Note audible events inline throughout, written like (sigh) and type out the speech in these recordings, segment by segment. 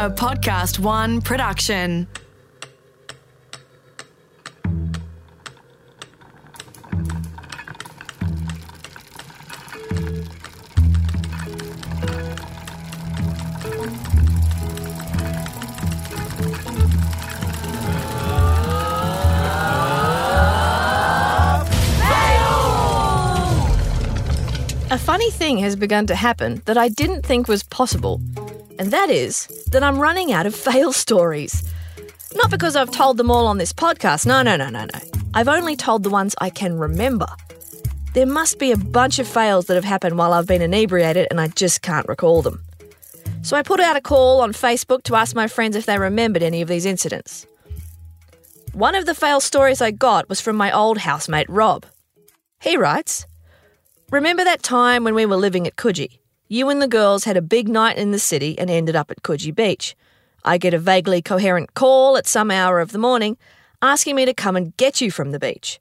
A Podcast One production. A funny thing has begun to happen that I didn't think was possible, and that is that I'm running out of (laughs) fail stories. Not because I've told them all on this podcast, no, no, no, no, no. I've only told the ones I can remember. There must be a bunch of fails that have happened while I've been inebriated and I just can't recall them. So I put out a call on Facebook to ask my friends if they remembered any of these incidents. One of the fail stories I got was from my old housemate Rob. He writes, Remember that time when we were living at Coogee? You and the girls had a big night in the city and ended up at Coogee Beach. I get a vaguely coherent call at some hour of the morning asking me to come and get you from the beach.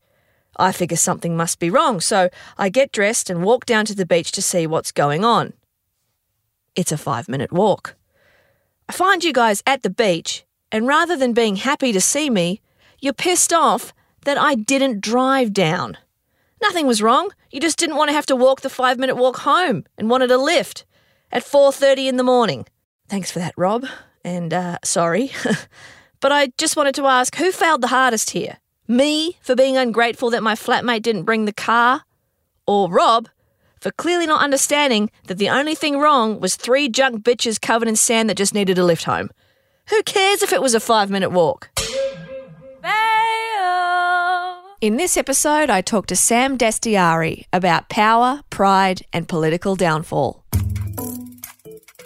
I figure something must be wrong, so I get dressed and walk down to the beach to see what's going on. It's a five minute walk. I find you guys at the beach, and rather than being happy to see me, you're pissed off that I didn't drive down. Nothing was wrong. You just didn't want to have to walk the 5-minute walk home and wanted a lift at 4:30 in the morning. Thanks for that, Rob. And uh, sorry. (laughs) but I just wanted to ask who failed the hardest here? Me for being ungrateful that my flatmate didn't bring the car or Rob for clearly not understanding that the only thing wrong was three junk bitches covered in sand that just needed a lift home. Who cares if it was a 5-minute walk? In this episode, I talked to Sam Dastyari about power, pride, and political downfall.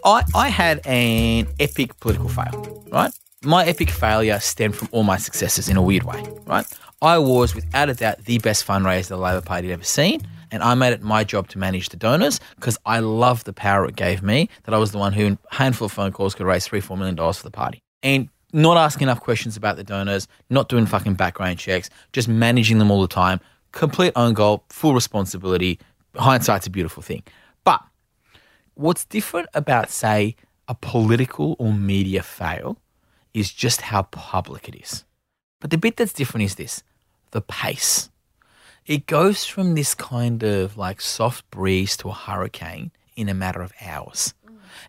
I, I had an epic political fail, right? My epic failure stemmed from all my successes in a weird way, right? I was, without a doubt, the best fundraiser the Labor Party had ever seen. And I made it my job to manage the donors because I loved the power it gave me that I was the one who, in a handful of phone calls, could raise three, four million dollars for the party. And not asking enough questions about the donors, not doing fucking background checks, just managing them all the time. Complete own goal, full responsibility. Hindsight's a beautiful thing. But what's different about, say, a political or media fail is just how public it is. But the bit that's different is this the pace. It goes from this kind of like soft breeze to a hurricane in a matter of hours.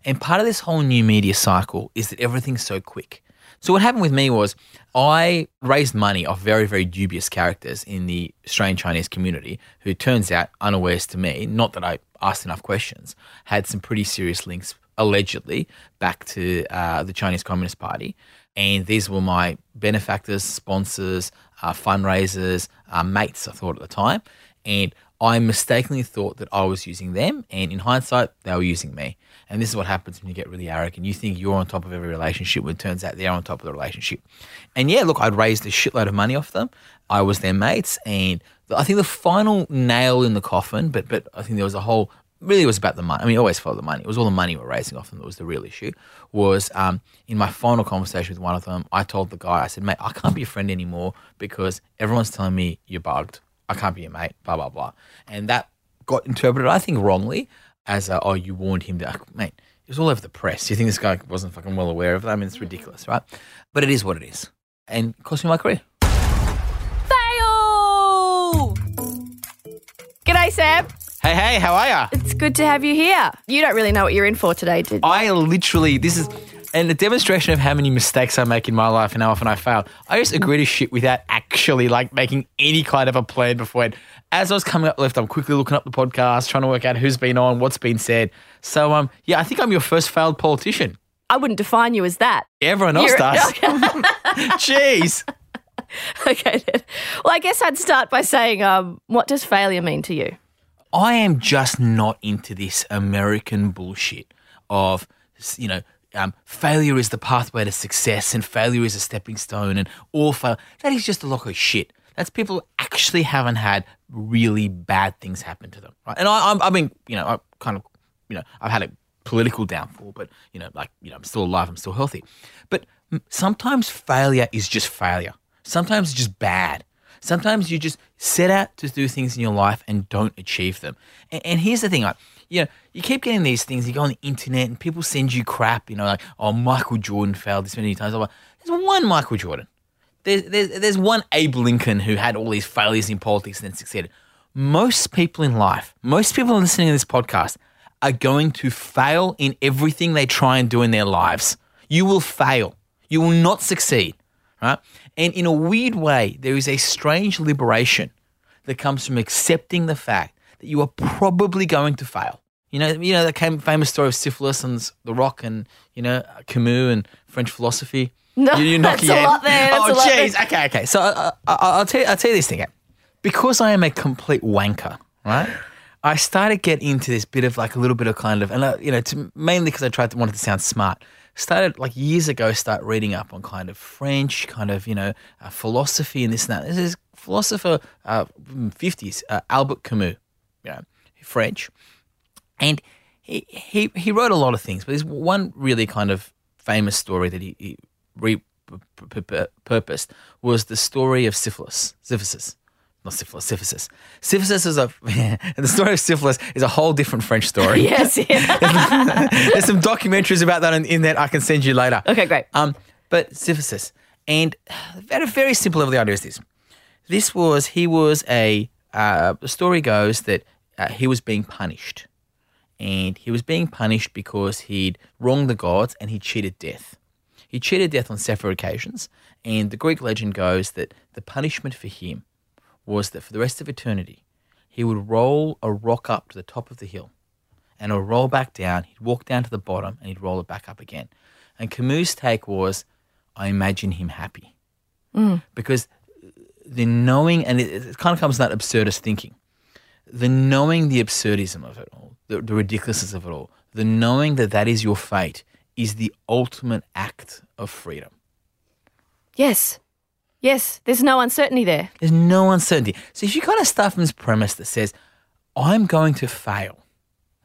And part of this whole new media cycle is that everything's so quick. So what happened with me was I raised money off very, very dubious characters in the Australian Chinese community who turns out, unawares to me, not that I asked enough questions, had some pretty serious links, allegedly, back to uh, the Chinese Communist Party. And these were my benefactors, sponsors, uh, fundraisers, uh, mates, I thought at the time. And I mistakenly thought that I was using them, and in hindsight, they were using me. And this is what happens when you get really arrogant. You think you're on top of every relationship, when it turns out they're on top of the relationship. And yeah, look, I'd raised a shitload of money off them. I was their mates, and I think the final nail in the coffin, but but I think there was a whole. Really, was about the money. I mean, always follow the money. It was all the money we were raising off them that was the real issue. Was um, in my final conversation with one of them, I told the guy, I said, "Mate, I can't be a friend anymore because everyone's telling me you're bugged. I can't be your mate." Blah blah blah, and that got interpreted, I think, wrongly as a, oh, you warned him that, mate, it was all over the press. You think this guy wasn't fucking well aware of that? I mean, it's ridiculous, right? But it is what it is. And it cost me my career. Fail! G'day, Sam. Hey, hey, how are ya? It's good to have you here. You don't really know what you're in for today, did you? I literally, this is, and a demonstration of how many mistakes I make in my life and how often I fail. I just agree to shit without actually like making any kind of a plan beforehand. As I was coming up left, I'm quickly looking up the podcast, trying to work out who's been on, what's been said. So, um, yeah, I think I'm your first failed politician. I wouldn't define you as that. Everyone else You're- does. (laughs) (laughs) Jeez. Okay, then. Well, I guess I'd start by saying, um, what does failure mean to you? I am just not into this American bullshit of, you know, um, failure is the pathway to success and failure is a stepping stone and all fail. That is just a lot of shit. That's people actually haven't had really bad things happen to them, right? And I, I'm, I mean, you know, I kind of, you know, I've had a political downfall, but you know, like, you know, I'm still alive, I'm still healthy. But sometimes failure is just failure. Sometimes it's just bad. Sometimes you just set out to do things in your life and don't achieve them. And, and here's the thing, like, you know, you keep getting these things. You go on the internet and people send you crap. You know, like, oh, Michael Jordan failed this many times. I'm like, There's one Michael Jordan. There's, there's one Abe Lincoln who had all these failures in politics and then succeeded. Most people in life, most people listening to this podcast, are going to fail in everything they try and do in their lives. You will fail. You will not succeed, right? And in a weird way, there is a strange liberation that comes from accepting the fact that you are probably going to fail. You know, you know that famous story of Sisyphus and the Rock and you know Camus and French philosophy. No, you, you knock (laughs) that's a lot there, that's oh, jeez. Okay, okay. So uh, uh, I'll tell you, I'll tell you this thing. Because I am a complete wanker, right? I started getting into this bit of like a little bit of kind of, and uh, you know, to, mainly because I tried to wanted to sound smart. Started like years ago, start reading up on kind of French, kind of you know, uh, philosophy and this and that. This is philosopher, uh, fifties, uh, Albert Camus, you know, French, and he, he he wrote a lot of things. But there's one really kind of famous story that he, he repurposed was the story of syphilis, Sisyphus not syphilis, Sisyphus. Syphilis is a, (laughs) the story of syphilis is a whole different French story. (laughs) Yes. Yeah. (laughs) There's some documentaries about that in, in that I can send you later. Okay, great. Um, but Sisyphus, and very very simple level. The idea is this: this was he was a uh, the story goes that uh, he was being punished, and he was being punished because he'd wronged the gods and he cheated death. He cheated death on several occasions, and the Greek legend goes that the punishment for him was that for the rest of eternity, he would roll a rock up to the top of the hill and it would roll back down. He'd walk down to the bottom and he'd roll it back up again. And Camus' take was, I imagine him happy. Mm. Because the knowing, and it, it kind of comes from that absurdist thinking, the knowing the absurdism of it all, the, the ridiculousness of it all, the knowing that that is your fate is the ultimate act of freedom. yes. Yes. There's no uncertainty there. There's no uncertainty. So if you kind of start from this premise that says, I'm going to fail,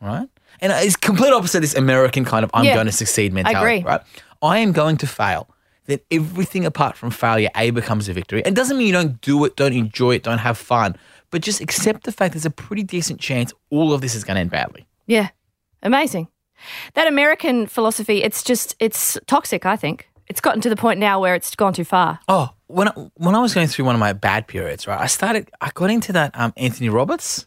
right? And it's complete opposite of this American kind of I'm Yeah. going to succeed mentality, agree. right? I am going to fail. Then everything apart from failure, A, becomes a victory. It doesn't mean you don't do it, don't enjoy it, don't have fun, but just accept the fact there's a pretty decent chance all of this is going to end badly. Yeah. Amazing. That American philosophy, it's just, it's toxic, I think. It's gotten to the point now where it's gone too far. Oh, when I, when I was going through one of my bad periods, right, I started, I got into that um, Anthony Roberts.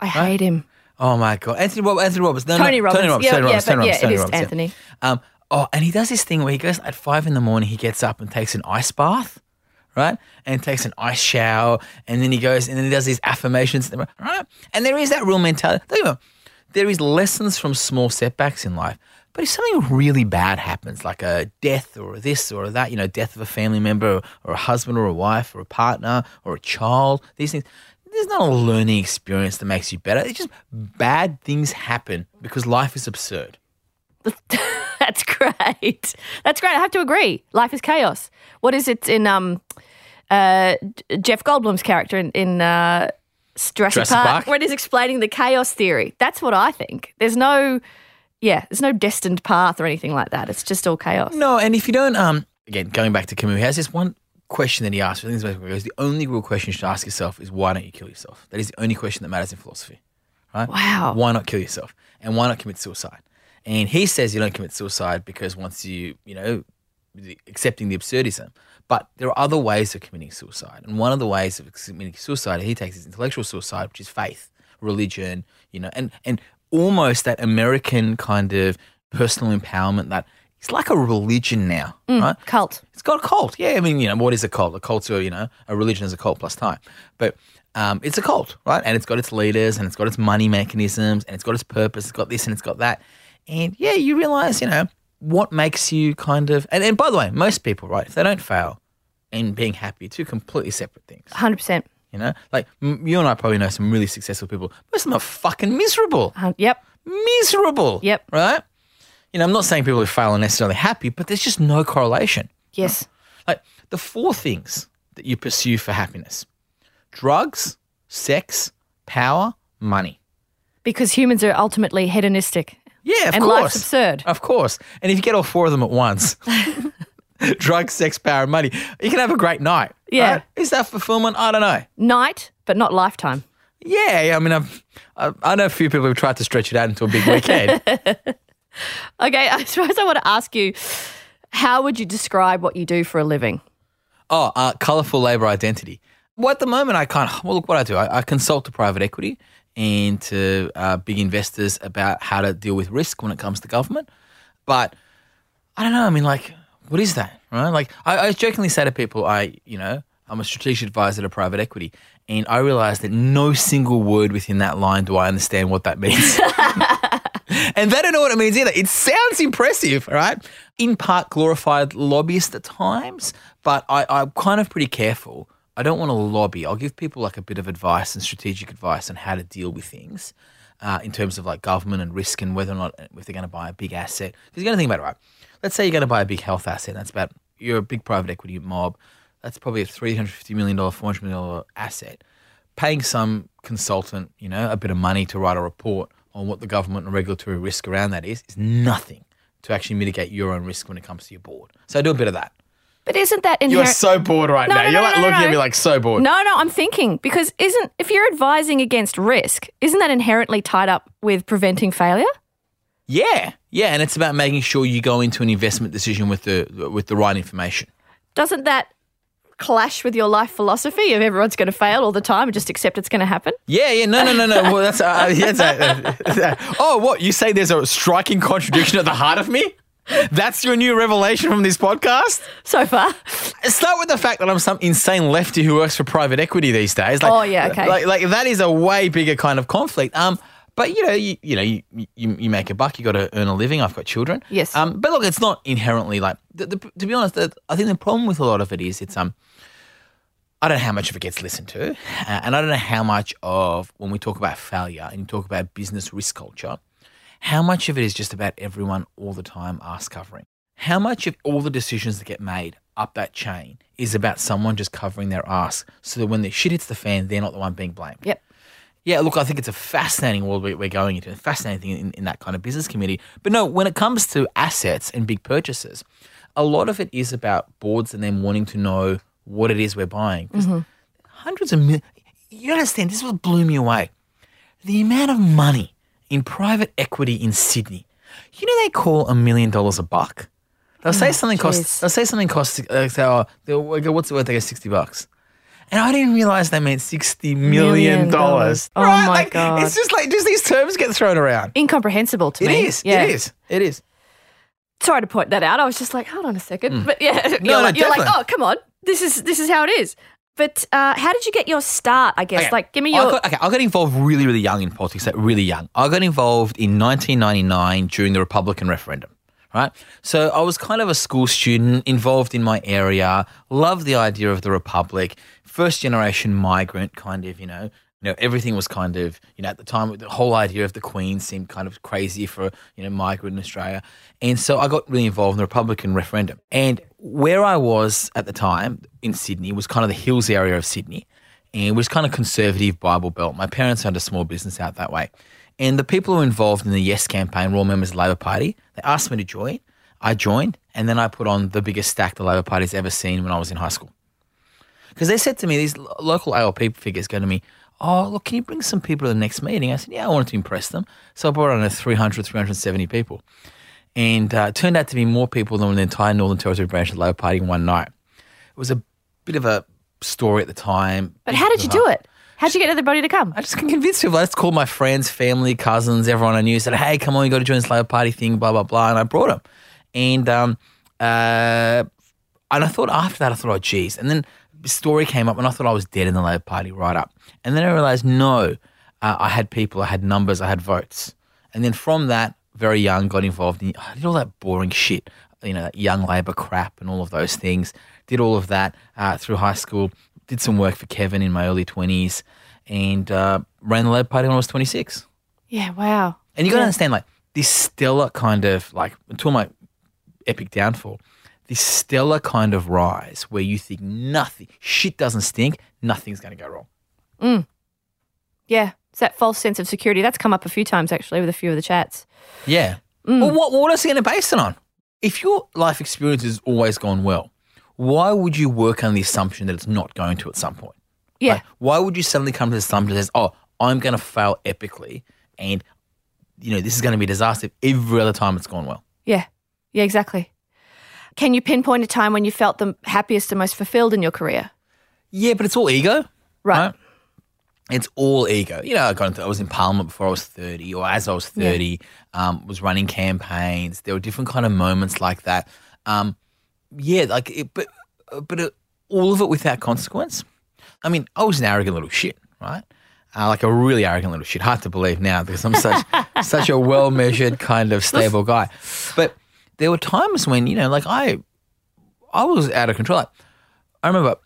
I hate him. Oh my god, Anthony Roberts, Anthony Roberts, no, Tony no, Robbins. Tony Roberts, Yeah, Tony yeah, Tony yeah, Roberts, it Tony is Roberts, yeah. Anthony. Um, oh, and he does this thing where he goes at five in the morning, he gets up and takes an ice bath, right, and takes an ice shower, and then he goes and then he does these affirmations, right, and there is that real mentality. There is lessons from small setbacks in life. But if something really bad happens, like a death or this or that, you know, death of a family member or, or a husband or a wife or a partner or a child, these things, there's not a learning experience that makes you better. It's just bad things happen because life is absurd. (laughs) That's great. That's great. I have to agree. Life is chaos. What is it in um, uh, Jeff Goldblum's character in, in uh, Jurassic, Jurassic Park, Park? where it is explaining the chaos theory? That's what I think. There's no, yeah, there's no destined path or anything like that. It's just all chaos. No, and if you don't, um, again, going back to Camus, he has this one question that he asks. I think it's most- he goes, the only real question you should ask yourself is why don't you kill yourself? That is the only question that matters in philosophy, right? Wow. Why not kill yourself? And why not commit suicide? And he says you don't commit suicide because once you, you know, the- accepting the absurdism. But there are other ways of committing suicide. And one of the ways of committing suicide he takes is intellectual suicide, which is faith, religion, you know, and, and almost that American kind of personal empowerment that it's like a religion now, right? Cult. It's got a cult. Yeah, I mean, you know, what is a cult? A cult's a, you know, a religion is a cult plus time. But um, it's a cult, right? And it's got its leaders and it's got its money mechanisms and it's got its purpose. It's got this and it's got that. And yeah, you realize, you know, what makes you kind of, and, and by the way, most people, right, if they don't fail in being happy, two completely separate things. 100%. You know, like m- you and I probably know some really successful people. Most of them are fucking miserable Uh, yep. miserable. Yep. Right? You know, I'm not saying people who fail are necessarily happy, but there's just no correlation. Yes. Like the four things that you pursue for happiness drugs, sex, power, money. Because humans are ultimately hedonistic. Yeah, of And course. life's absurd. Of course. And if you get all four of them at once, (laughs) drugs, sex, power, and money. You can have a great night. Yeah. right? Is that fulfillment? I don't know. Night, but not lifetime. Yeah, I mean, I've, I, I know a few people who've tried to stretch it out into a big weekend. (laughs) Okay, I suppose I want to ask you how would you describe what you do for a living? oh, uh, colorful labor identity. Well, at the moment, I of well, look what I do. I, I consult to private equity and to uh, big investors about how to deal with risk when it comes to government. But I don't know. I mean, like, what is that? Right? Like, I, I jokingly say to people, I, you know, I'm a strategic advisor to private equity, and I realize that no single word within that line do I understand what that means. (laughs) (laughs) and they don't know what it means either. It sounds impressive, right? In part glorified lobbyist at times, but I, I'm kind of pretty careful. I don't want to lobby. I'll give people like a bit of advice and strategic advice on how to deal with things uh, in terms of like government and risk and whether or not if they're going to buy a big asset. Because you got to think about it, right? Let's say you're going to buy a big health asset. That's about you're a big private equity mob. That's probably a three hundred fifty million dollar, four hundred million dollar asset. Paying some consultant, you know, a bit of money to write a report on what the government and regulatory risk around that is is nothing to actually mitigate your own risk when it comes to your board. So I do a bit of that. But isn't that You're so bored right No, now. no, You're no, like no, looking no. at me like so bored. No, no, I'm thinking because isn't if you're advising against risk, isn't that inherently tied up with preventing failure? Yeah, yeah, and it's about making sure you go into an investment decision with the with the right information. Doesn't that clash with your life philosophy of everyone's going to fail all the time and just accept it's going to happen? Yeah, yeah, no, no, no, no. Well, that's uh, yeah, that's, uh, (laughs) oh, what you say? There's a striking contradiction at the heart of me. That's your new revelation from this podcast. So far, Start with the fact that I'm some insane lefty who works for private equity these days. Like, Oh, yeah, okay. Like, like that is a way bigger kind of conflict. Um, but you know, you, you know, you, you you make a buck. You got to earn a living. I've got children. Yes. Um, but look, it's not inherently like. The, the, to be honest, the, I think the problem with a lot of it is it's um. I don't know how much of it gets listened to, uh, and I don't know how much of when we talk about failure and you talk about business risk culture, how much of it is just about everyone all the time ass covering. How much of all the decisions that get made up that chain is about someone just covering their ass so that when the shit hits the fan, they're not the one being blamed. yep. Yeah, look, I think it's a fascinating world we- we're going into, a fascinating thing in, in that kind of business community. But no, when it comes to assets and big purchases, a lot of it is about boards and them wanting to know what it is we're buying. 'Cause mm-hmm. Hundreds of millions. You understand, this is what blew me away. The amount of money in private equity in Sydney. You know they call a million dollars a buck? They'll say something jeez. costs. They'll say something costs. Uh, say, oh, what's it worth? They go sixty bucks. And I didn't realize they meant sixty million dollars. Oh my Like, God. It's just like just these terms get thrown around. Incomprehensible to It me. is. Yeah. It is. It is. Sorry to point that out. I was just like, hold on a second. But yeah, you're, Hmm. no, like, you're like, oh, come on. This is this is how it is. But uh, how did you get your start? I guess. Okay. Like, give me I your. got, okay, I got involved really, really young in politics. Like really young. I got involved in 1999 during the Republican referendum. Right, so I was kind of a school student involved in my area. Loved the idea of the republic. First generation migrant, kind of. You know, you know everything was kind of you know at the time the whole idea of the Queen seemed kind of crazy for you know migrant in Australia, and so I got really involved in the Republican referendum. And where I was at the time in Sydney was kind of the hills area of Sydney and it was kind of conservative Bible Belt. My parents owned a small business out that way. And the people who were involved in the Yes campaign were all members of the Labor Party. They asked me to join. I joined, and then I put on the biggest stack the Labor Party's ever seen when I was in high school. Because they said to me, these local ALP figures go to me, Oh, look, can you bring some people to the next meeting? I said, Yeah, I wanted to impress them. So I brought on a 300, 370 people. And uh, it turned out to be more people than the entire Northern Territory branch of the Labor Party in one night. It was a bit of a story at the time. but how did you do it? How did you get everybody to come? I just can convince people. I just called my friends, family, cousins, everyone I knew. Said, "Hey, come on, you got to join this Labor Party thing." Blah blah blah, and I brought them. And um, uh, and I thought after that, I thought, "Oh, geez." And then the story came up, and I thought I was dead in the Labor Party right up. And then I realized, no, uh, I had people, I had numbers, I had votes. And then from that, very young, got involved in. I did all that boring shit, you know, that young Labor crap and all of those things. Did all of that uh, through high school. Did some work for Kevin in my early twenties, and uh, ran the Labor Party when I was twenty six. Yeah. Wow. And you got to Yeah. understand, like this stellar kind of like until my epic downfall, this stellar kind of rise where you think nothing, shit doesn't stink, nothing's going to go wrong. Yeah. It's that false sense of security. That's come up a few times actually with a few of the chats. Yeah. Mm. Well, what what else are you going to base it on? if your life experience has always gone well, why would you work on the assumption that it's not going to at some point? Yeah. Like, why would you suddenly come to the assumption that says, "Oh, I'm going to fail epically," and you know this is going to be a disaster every other time it's gone well? Yeah. Yeah, exactly. Can you pinpoint a time when you felt the happiest and most fulfilled in your career? Yeah, but it's all ego, Right. It's all ego. You know, I got into, I was in Parliament before I was thirty, or as I was thirty, um, was running campaigns. There were different kind of moments like that. Um, yeah, like, it, but but it, all of it without consequence. I mean, I was an arrogant little shit, right? Uh, like a really arrogant little shit. Hard to believe now because I'm such (laughs) such a well measured kind of stable guy. But there were times when you know, like I I was out of control. I remember.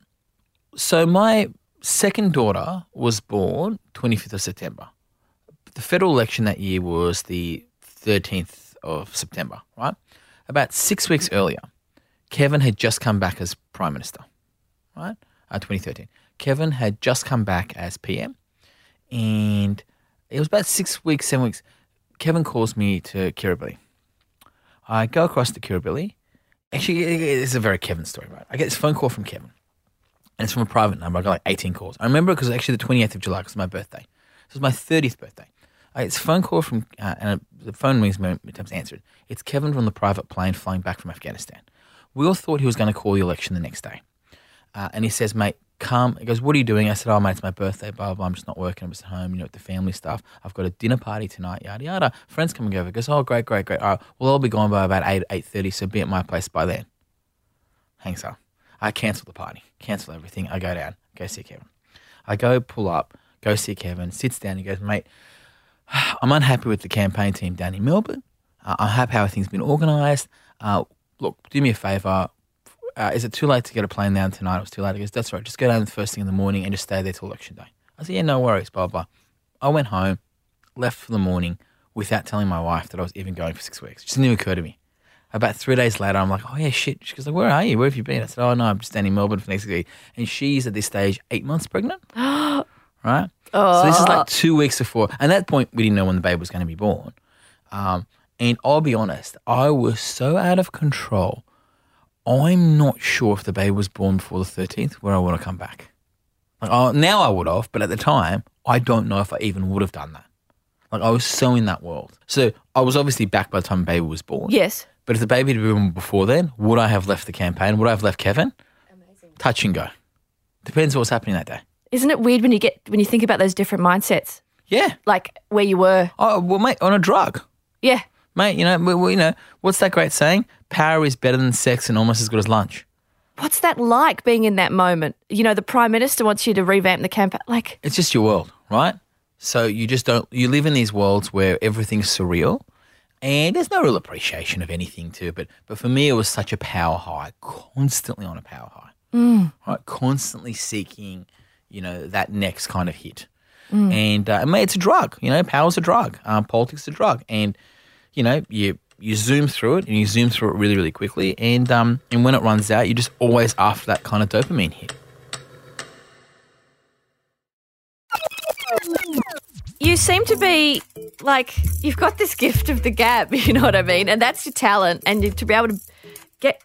So my second daughter was born 25th of September. The federal election that year was the 13th of September, right? About six weeks earlier, Kevin had just come back as prime minister, right? Uh, 2013. Kevin had just come back as PM, and it was about six weeks, seven weeks. Kevin calls me to Kirribilli. I go across to Kirribilli. Actually, it's a very Kevin story, right? I get this phone call from Kevin, and it's from a private number. I got like 18 calls. I remember because actually the 28th of July, because my birthday. This was my 30th birthday. Uh, it's a phone call from, uh, and the phone rings many times answered. It's Kevin from the private plane flying back from Afghanistan. We all thought he was going to call the election the next day. Uh, and he says, mate, come. He goes, what are you doing? I said, oh, mate, it's my birthday, blah, blah, blah. I'm just not working. I'm just at home, you know, with the family stuff. I've got a dinner party tonight, yada, yada. Friends coming over. He goes, oh, great, great, great. All right, well, I'll be gone by about 8, 8.30, so be at my place by then. Hangs up. I cancel the party, cancel everything. I go down, go see Kevin. I go pull up, go see Kevin, sits down. He goes, mate, (sighs) I'm unhappy with the campaign team down in Melbourne. Uh, I'm happy how everything's been organised. Uh, look, do me a favour. Uh, is it too late to get a plane down tonight? It was too late. He goes, that's right. Just go down the first thing in the morning and just stay there till election day. I said, yeah, no worries, blah, blah. I went home, left for the morning without telling my wife that I was even going for six weeks. It just didn't even occur to me. About three days later, I'm like, oh, yeah, shit. She goes, like, where are you? Where have you been? I said, oh, no, I'm just down in Melbourne for next week. And she's at this stage eight months pregnant. (gasps) right? Oh. So this is like two weeks before. And at that point, we didn't know when the baby was going to be born. Um, and I'll be honest, I was so out of control. I'm not sure if the baby was born before the 13th where I want to come back. Like, oh, now I would have, but at the time, I don't know if I even would have done that. Like I was so in that world. So I was obviously back by the time the baby was born. Yes. But if the baby had been born before then, would I have left the campaign? Would I have left Kevin? Amazing. Touch and go. Depends what's happening that day. Isn't it weird when you get when you think about those different mindsets, Yeah. like where you were? Oh well, mate, on a drug, Yeah. mate. You know, we, we, you know what's that great saying? Power is better than sex and almost as good as lunch. What's that like being in that moment? You know, the prime minister wants you to revamp the campaign. Like, It's just your world, right? So you just don't. You live in these worlds where everything's surreal, and there's no real appreciation of anything to it. But but for me, it was such a power high, constantly on a power high, right? Constantly seeking, you know, that next kind of hit. And uh, mate, it's a drug. You know, power's a drug. Um, politics is a drug, and you know, you you zoom through it and you zoom through it really really quickly, and um, and when it runs out, you're just always after that kind of dopamine hit. you seem to be like you've got this gift of the gab, (laughs) you know what I mean? And that's your talent, and to be able to get.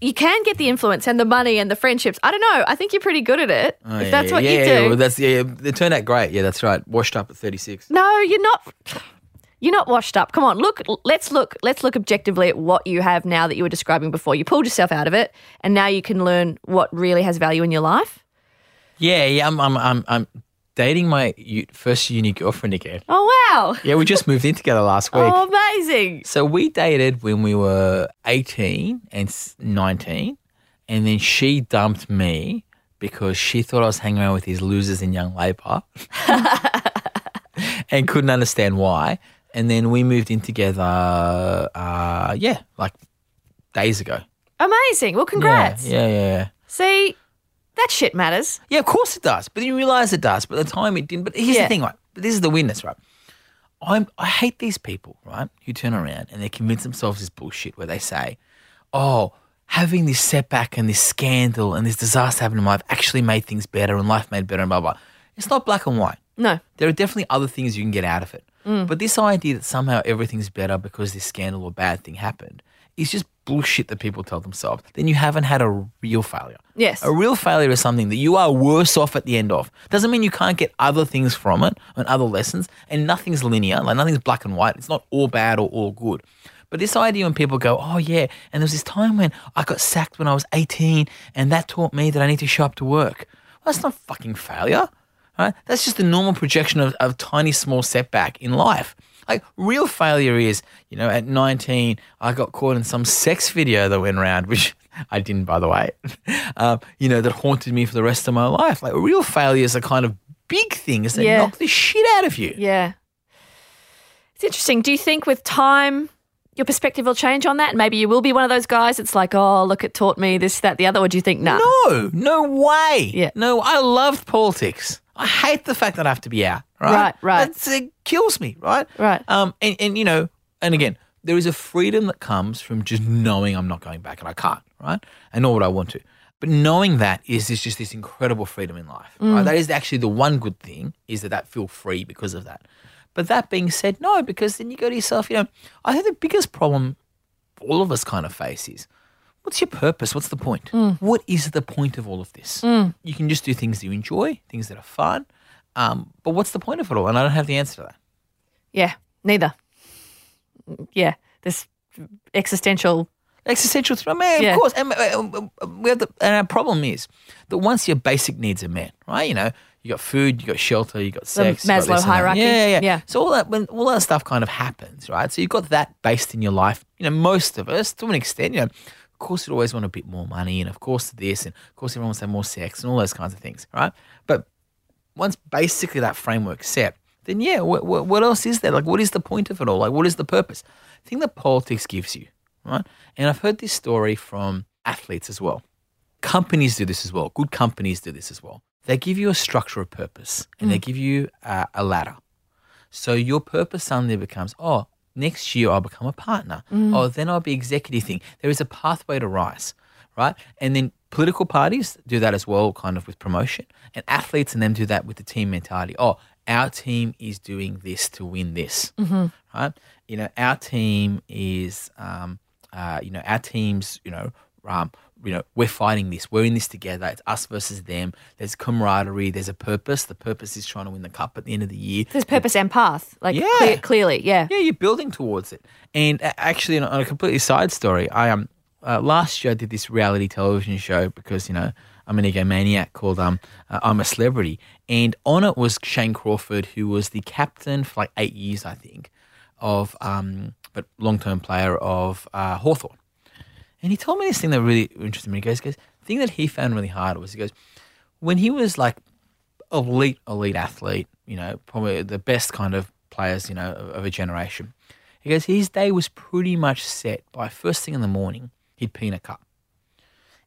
You can get the influence and the money and the friendships. I don't know. I think you're pretty good at it. Oh, if yeah, that's what yeah, you yeah, do. well, that's yeah, yeah. It turned out great. Yeah, that's right. Washed up at 36. No, you're not. You're not washed up. Come on, look. Let's look. Let's look objectively at what you have now that you were describing before. You pulled yourself out of it, and now you can learn what really has value in your life. Yeah, yeah. I'm, I'm, I'm, I'm dating my first uni girlfriend again. Oh wow! (laughs) Yeah, we just moved in together last oh, week. Oh, amazing! So we dated when we were 18 and 19, and then she dumped me because she thought I was hanging around with these losers in Young Labour (laughs) and couldn't understand why. And then we moved in together, uh, yeah, like days ago. Amazing. Well, congrats. Yeah, yeah, yeah. yeah. See, that shit matters. Yeah, of course it does. But you realise it does. But at the time it didn't. But here's Yeah. the thing, right? But this is the weirdness, right? I'm I hate these people, right? Who turn around and they convince themselves this bullshit where they say, "Oh, having this setback and this scandal and this disaster happen in my life actually made things better and life made better and blah blah." It's not black and white. No. There are definitely other things you can get out of it. Mm. But this idea that somehow everything's better because this scandal or bad thing happened is just bullshit that people tell themselves. Then you haven't had a real failure. Yes. A real failure is something that you are worse off at the end of. Doesn't mean you can't get other things from it and other lessons, and nothing's linear, like nothing's black and white. It's not all bad or all good. But this idea when people go, oh yeah, and there was this time when I got sacked when I was 18, and that taught me that I need to show up to work. Well, that's not fucking failure, right? That's just the normal projection of, of tiny small setback in life. Like real failure is, you know, at 19, I got caught in some sex video that went around, (laughs) which I didn't, by the way, (laughs) um, you know, that haunted me for the rest of my life. Like real failure is a kind of big thing, is that Yeah. knock the shit out of you. Yeah. It's interesting. Do you think with time your perspective will change on that? Maybe you will be one of those guys It's like, oh, look, it taught me this, that, the other. Or do you think, nah? No, no way. Yeah. No, I loved politics. I hate the fact that I have to be out. Right. Right, right. That's, it kills me. Right. Right. Um. And and you know, and again, there is a freedom that comes from just knowing I'm not going back and I can't. Right. I know what I want to. But knowing that is, is just this incredible freedom in life. Mm. Right? That is actually the one good thing is that that feel free because of that. But that being said, no, because then you go to yourself, you know, I think the biggest problem all of us kind of face is what's your purpose? What's the point? What is the point of all of this? You can just do things you enjoy, things that are fun. Um, but what's the point of it all? And I don't have the answer to that. Yeah, neither. Yeah, this existential. Existential threat, man, Yeah. of course. And, uh, uh, we have the, and our problem is that once your basic needs are met, right? You know, you got food, you got shelter, you got sex, got Maslow hierarchy. Yeah, yeah, yeah. So all that when all that stuff kind of happens, right? So you've got that based in your life. You know, most of us, to an extent, you know, course, you'd always want a bit more money, and of course this, and of course everyone wants to have more sex, and all those kinds of things, right? But once basically that framework set, then yeah, what, what, what else is there? Like, what is the point of it all? Like, what is the purpose? I think that politics gives you, right? And I've heard this story from athletes as well. Companies do this as well. Good companies do this as well. They give you a structure of purpose and they give you uh, a ladder. So your purpose suddenly becomes, oh, next year I'll become a partner. Oh, then I'll be executive thing. There is a pathway to rise, right? And then political parties do that as well, kind of with promotion. And athletes and them do that with the team mentality. Oh, our team is doing this to win this, right? You know, our team is, um, uh, you know, our team's, you know, um, you know, we're fighting this. We're in this together. It's us versus them. There's camaraderie. There's a purpose. The purpose is trying to win the cup at the end of the year. There's purpose and path. Like, Yeah. clear, clearly. Yeah. Yeah, you're building towards it. And actually, on a completely side story, I um uh, last year I did this reality television show because you know I'm an egomaniac called um uh, I'm a celebrity, and on it was Shane Crawford, who was the captain for like eight years, I think, of um but long term player of uh, Hawthorn. And he told me this thing that really interested me. He goes, goes, the thing that he found really hard was he goes, when he was like elite, elite athlete, you know, probably the best kind of players, you know, of, of a generation. He goes, his day was pretty much set by first thing in the morning, he'd pee in a cup.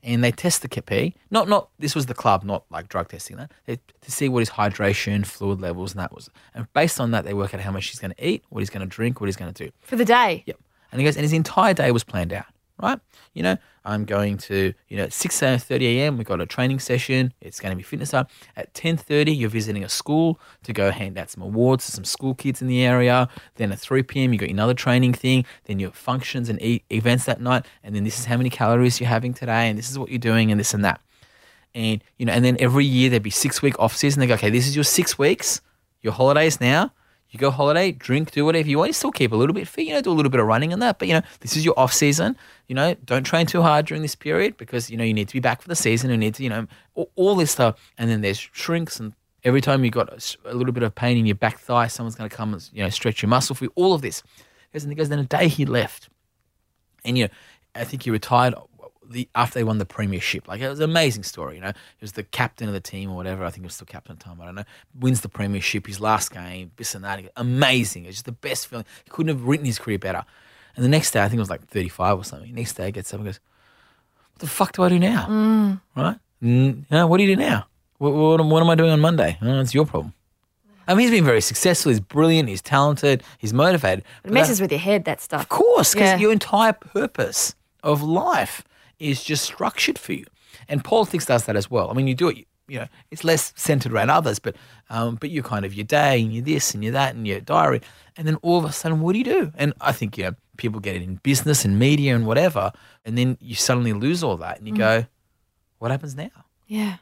And they test the pee. Not, not, this was the club, not like drug testing that, they, to see what his hydration, fluid levels, and that was. And based on that, they work out how much he's going to eat, what he's going to drink, what he's going to do. For the day. Yep. And he goes, and his entire day was planned out, right? You know, I'm going to, you know, at 6 30 a.m., we've got a training session. It's going to be fitness up. At 10.30, you're visiting a school to go hand out some awards to some school kids in the area. Then at 3 p.m., you got another training thing. Then your functions and e- events that night. And then this is how many calories you're having today. And this is what you're doing and this and that. And, you know, and then every year there'd be six week off season. They go, okay, this is your six weeks, your holidays now. You go holiday, drink, do whatever you want. You still keep a little bit fit, you know, do a little bit of running and that. But you know, this is your off season. You know, don't train too hard during this period because you know you need to be back for the season. You need to, you know, all, all this stuff. And then there's shrinks, and every time you got a little bit of pain in your back thigh, someone's going to come and you know stretch your muscle for you. All of this. And he goes, then a day he left, and you know, I think he retired the after they won the premiership. Like it was an amazing story. You know, he was the captain of the team or whatever. I think he was still captain at the time. I don't know. Wins the premiership, his last game, this and that. Amazing. It's just the best feeling. He couldn't have written his career better. And the next day, I think it was like 35 or something. Next day, he gets up and goes, "What the fuck do I do now? Right? Mm, you know, what do you do now? What, what, am- what am I doing on Monday? Oh, it's your problem." I mean, he's been very successful. He's brilliant. He's talented. He's motivated. It But that- messes with your head, that stuff. of course, because Yeah. your entire purpose of life is just structured for you. And politics does that as well. I mean, you do it you know, it's less centered around others, but um, but you're kind of your day and you're this and you're that and your diary, and then all of a sudden, what do you do? And I think you know, people get it in business and media and whatever, and then you suddenly lose all that, and you go, what happens now? Yeah.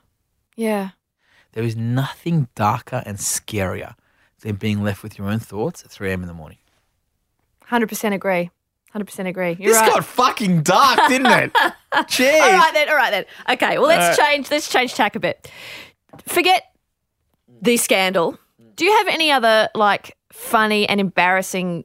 Yeah. There is nothing darker and scarier than being left with your own thoughts at 3 a.m. in the morning. 100% agree. 100% agree. You're this right. got fucking dark, didn't it? (laughs) Jeez. All right then. All right then. Okay. Well, let's change. Let's change tack a bit. Forget the scandal. Do you have any other like funny and embarrassing,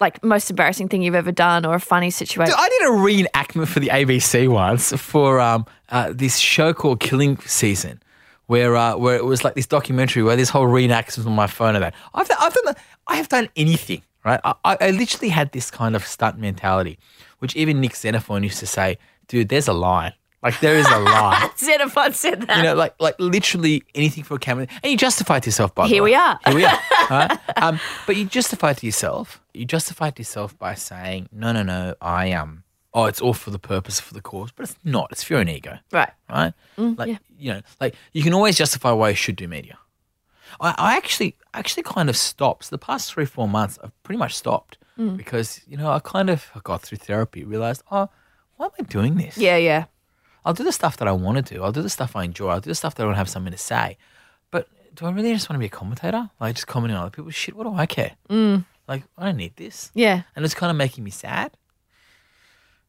like most embarrassing thing you've ever done, or a funny situation? Dude, I did a reenactment for the ABC once for um, uh, this show called Killing Season, where uh, where it was like this documentary where this whole reenactment was on my phone of that. I've done, I've done that. I have done anything, right? I, I, literally had this kind of stunt mentality, which even Nick Xenophon used to say, "Dude, there's a line. Like there is a line." (laughs) Xenophon said that. You know, like like literally anything for a camera, and you justify to yourself. By the Here we are. Here we are. (laughs) right? um, but you justify it to yourself. You justify to yourself by saying, "No, no, no. I um, oh, it's all for the purpose, for the cause." But it's not. It's for your own ego, right. right? like you know, like you can always justify why you should do media. I, I actually actually kind of stopped. So the past three four months, I've pretty much stopped because you know I kind of I got through therapy, realized, oh, why am I doing this? Yeah. Yeah. I'll do the stuff that I want to do. I'll do the stuff I enjoy. I'll do the stuff that I want to have something to say. But do I really just want to be a commentator? Like just commenting on other people's shit? What do I care? Mm. Like I don't need this. Yeah. And it's kind of making me sad.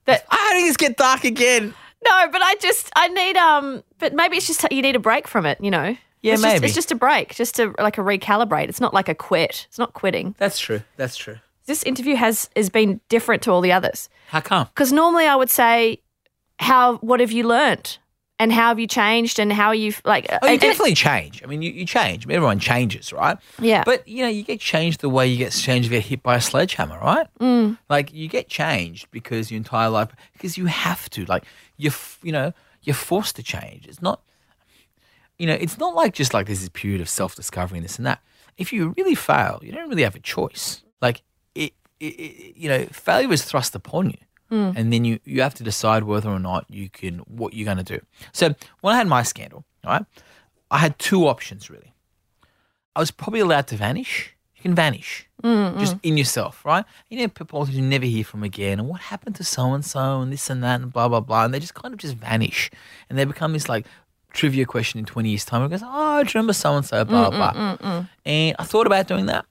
That- I think it's get dark again. No, but I just I need um. But maybe it's just you need a break from it. You know. Yeah, it's Just, maybe. it's just a break, just to like a recalibrate. It's not like a quit. It's not quitting. That's true. That's true. This interview has has been different to all the others How come? because normally I would say, "How? What have you learnt? And how have you changed? And how you like?" Oh, you and- and- definitely change. I mean, you, you change. I mean, everyone changes, right? Yeah. But you know, you get changed the way you get changed if you get hit by a sledgehammer, right? Mm. Like you get changed because your entire life because you have to. Like you, you know, you're forced to change. It's not, you know, it's not like just like there's this period of self discovery and this and that. If you really fail, you don't really have a choice. Like it, it, it you know, failure is thrust upon you. Hmm. And then you, you have to decide whether or not you can what you're going to do. So when I had my scandal, all right, I had two options really. I was probably allowed to vanish. You can vanish just in yourself, right? You know, people who never hear from again, and what happened to so and so, and this and that, and blah blah blah, and they just kind of just vanish, and they become this like trivia question in twenty years' time. It goes, oh, I remember so and so, blah mm, blah. Mm, mm, and I thought about doing that,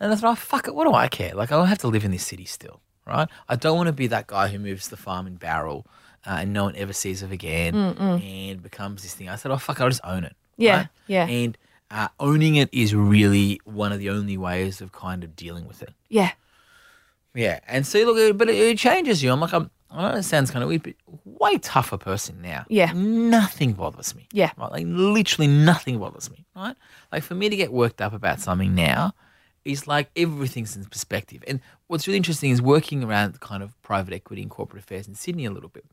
and I thought, oh fuck it, what do I care? Like I don't have to live in this city still, right? I don't want to be that guy who moves the farm in Bowral. Uh, and no one ever sees it again, and becomes this thing. I said, "Oh fuck, I'll just own it." Yeah, right? yeah. And uh, owning it is really one of the only ways of kind of dealing with it. yeah. Yeah, and so look, it- but it, it changes you. I'm like, I'm, I know it sounds kind of weird, but way tougher person now. Yeah. nothing bothers me. Yeah. right? like literally nothing bothers me. Right, like for me to get worked up about something now is like everything's in perspective. And what's really interesting is working around kind of private equity and corporate affairs in Sydney a little bit.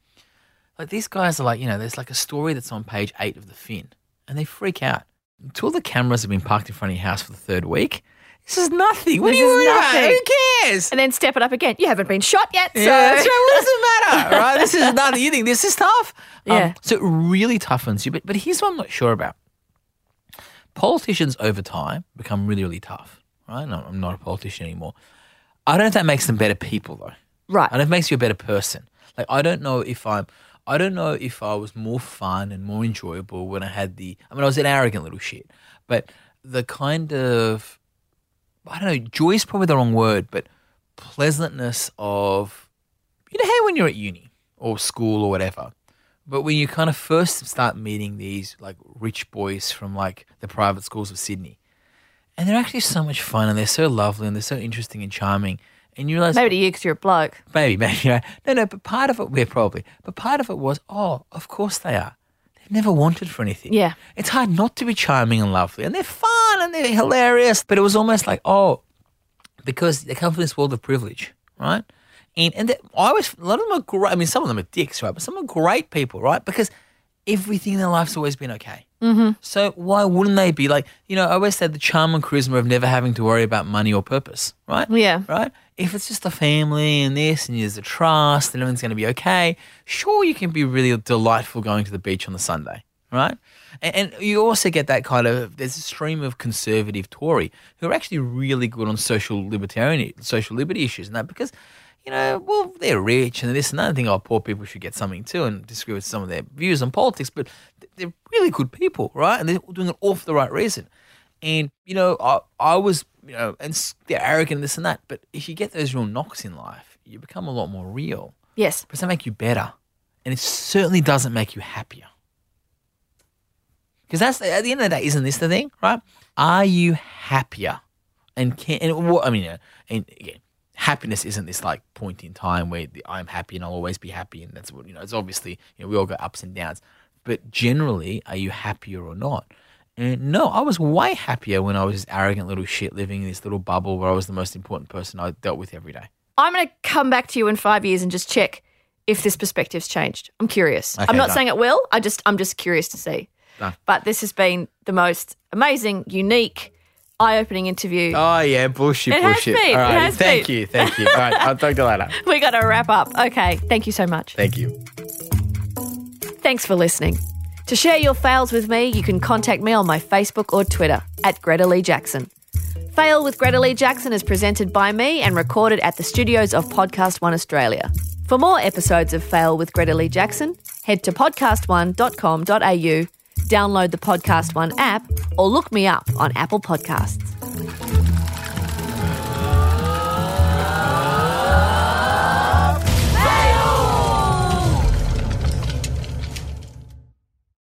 Like these guys are like, you know, there's like a story that's on page eight of the Fin, and they freak out. Until the cameras have been parked in front of your house for the third week, this is nothing. What This are you is worried about? Who cares? And then step it up again. You haven't been shot yet, so Yeah, that's right. What does it matter? (laughs) Right? This is nothing. You think this is tough? Um, Yeah. so it really toughens you. But but here's what I'm not sure about. Politicians over time become really, really tough. Right? No, I'm not a politician anymore. I don't know if that makes them better people though. right. I don't know if it makes you a better person. Like I don't know if I'm I don't know if I was more fun and more enjoyable when I had the I mean I was an arrogant little shit. But the kind of I don't know, joy is probably the wrong word, but pleasantness of you know how when you're at uni or school or whatever. But when you kind of first start meeting these like rich boys from like the private schools of Sydney, and they're actually so much fun and they're so lovely and they're so interesting and charming, and you realize Maybe to you because you're a bloke. Maybe, maybe. (laughs) No, no, but part of it, yeah, probably. But part of it was, oh, of course they are. Never wanted for anything. Yeah. It's hard not to be charming and lovely. And they're fun and they're hilarious. But it was almost like, oh, because they come from this world of privilege, right? And, and they, I always, a lot of them are great. I mean, some of them are dicks, right? But some are great people, right? Because everything in their life's always been okay. Mm-hmm. So why wouldn't they be like, you know, I always said the charm and charisma of never having to worry about money or purpose, right? Yeah. right? If it's just a family and this and there's a trust and everything's going to be okay, sure, you can be really delightful going to the beach on the Sunday, right? And, and you also get that kind of there's a stream of conservative Tory who are actually really good on social libertarian, social liberty issues and that because. You know, well, they're rich and this and that. I think, oh, poor people should get something too, and disagree with some of their views on politics. But they're really good people, right? And they're doing it all for the right reason. And you know, I, I was, you know, and they're arrogant and this and that. But if you get those real knocks in life, you become a lot more real. Yes. But does that make you better? And it certainly doesn't make you happier. Because that's at the end of the day, isn't this the thing, right? Are you happier? And can and what I mean, and again, happiness isn't this like point in time where the, I'm happy and I'll always be happy, and that's what you know. It's obviously you know we all go ups and downs, but generally, are you happier or not? And no, I was way happier when I was this arrogant little shit living in this little bubble where I was the most important person I dealt with every day. I'm going to come back to you in five years and just check if this perspective's changed. I'm curious. Okay, I'm not done. saying it will. I just I'm just curious to see. Done. But this has been the most amazing, unique, eye-opening interview. Oh yeah, bullshit, It has bullshit. been, All has thank been. you, thank you. All right, I'll talk to you later. (laughs) We got to wrap up. Okay, thank you so much. Thank you. Thanks for listening. To share your fails with me, you can contact me on my Facebook or Twitter at Greta Lee Jackson. Fail with Greta Lee Jackson is presented by me and recorded at the studios of Podcast One Australia. For more episodes of Fail with Greta Lee Jackson, head to podcastone.com.au, download the Podcast One app, or look me up on Apple Podcasts.